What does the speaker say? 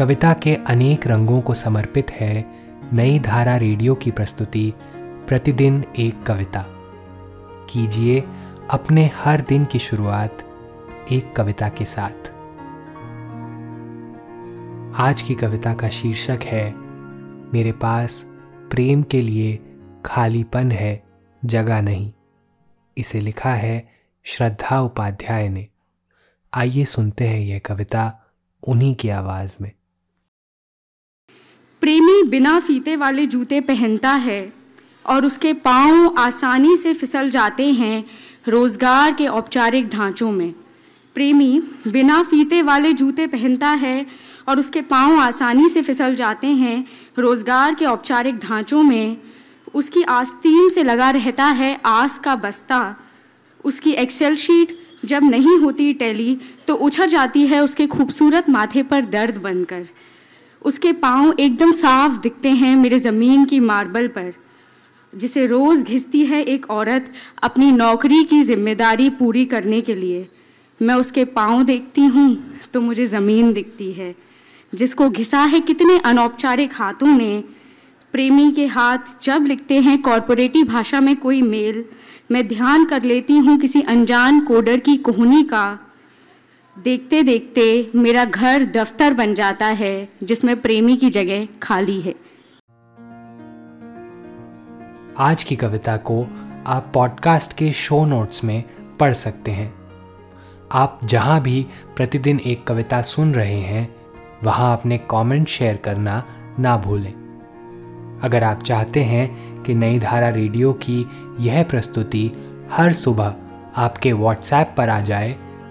कविता के अनेक रंगों को समर्पित है नई धारा रेडियो की प्रस्तुति, प्रतिदिन एक कविता। कीजिए अपने हर दिन की शुरुआत एक कविता के साथ। आज की कविता का शीर्षक है, मेरे पास प्रेम के लिए खालीपन है, जगह नहीं। इसे लिखा है श्रद्धा उपाध्याय ने। आइए सुनते हैं यह कविता उन्हीं की आवाज़ में। प्रेमी बिना फीते वाले जूते पहनता है और उसके पाँव आसानी से फिसल जाते हैं रोज़गार के औपचारिक ढांचों में। प्रेमी बिना फीते वाले जूते पहनता है और उसके पाँव आसानी से फिसल जाते हैं रोज़गार के औपचारिक ढांचों में। उसकी आस्तीन से लगा रहता है आस का बस्ता। उसकी एक्सेल शीट जब नहीं होती टैली तो उछर जाती है उसके खूबसूरत माथे पर दर्द बनकर। उसके पाँव एकदम साफ़ दिखते हैं मेरे ज़मीन की मार्बल पर। जिसे रोज़ घिसती है एक औरत अपनी नौकरी की ज़िम्मेदारी पूरी करने के लिए। मैं उसके पाँव देखती हूँ तो मुझे ज़मीन दिखती है। जिसको घिसा है कितने अनौपचारिक हाथों ने। प्रेमी के हाथ जब लिखते हैं कॉरपोरेटी भाषा में कोई मेल, मैं ध्यान कर लेती हूँ किसी अनजान कोडर की कोहनी का। देखते देखते मेरा घर दफ्तर बन जाता है, जिसमें प्रेमी की जगह खाली है। आज की कविता को आप पॉडकास्ट के शो नोट्स में पढ़ सकते हैं। आप जहाँ भी प्रतिदिन एक कविता सुन रहे हैं, वहाँ अपने कमेंट शेयर करना ना भूलें। अगर आप चाहते हैं कि नई धारा रेडियो की यह प्रस्तुति हर सुबह आपके व्हाट्सएप पर आ जाए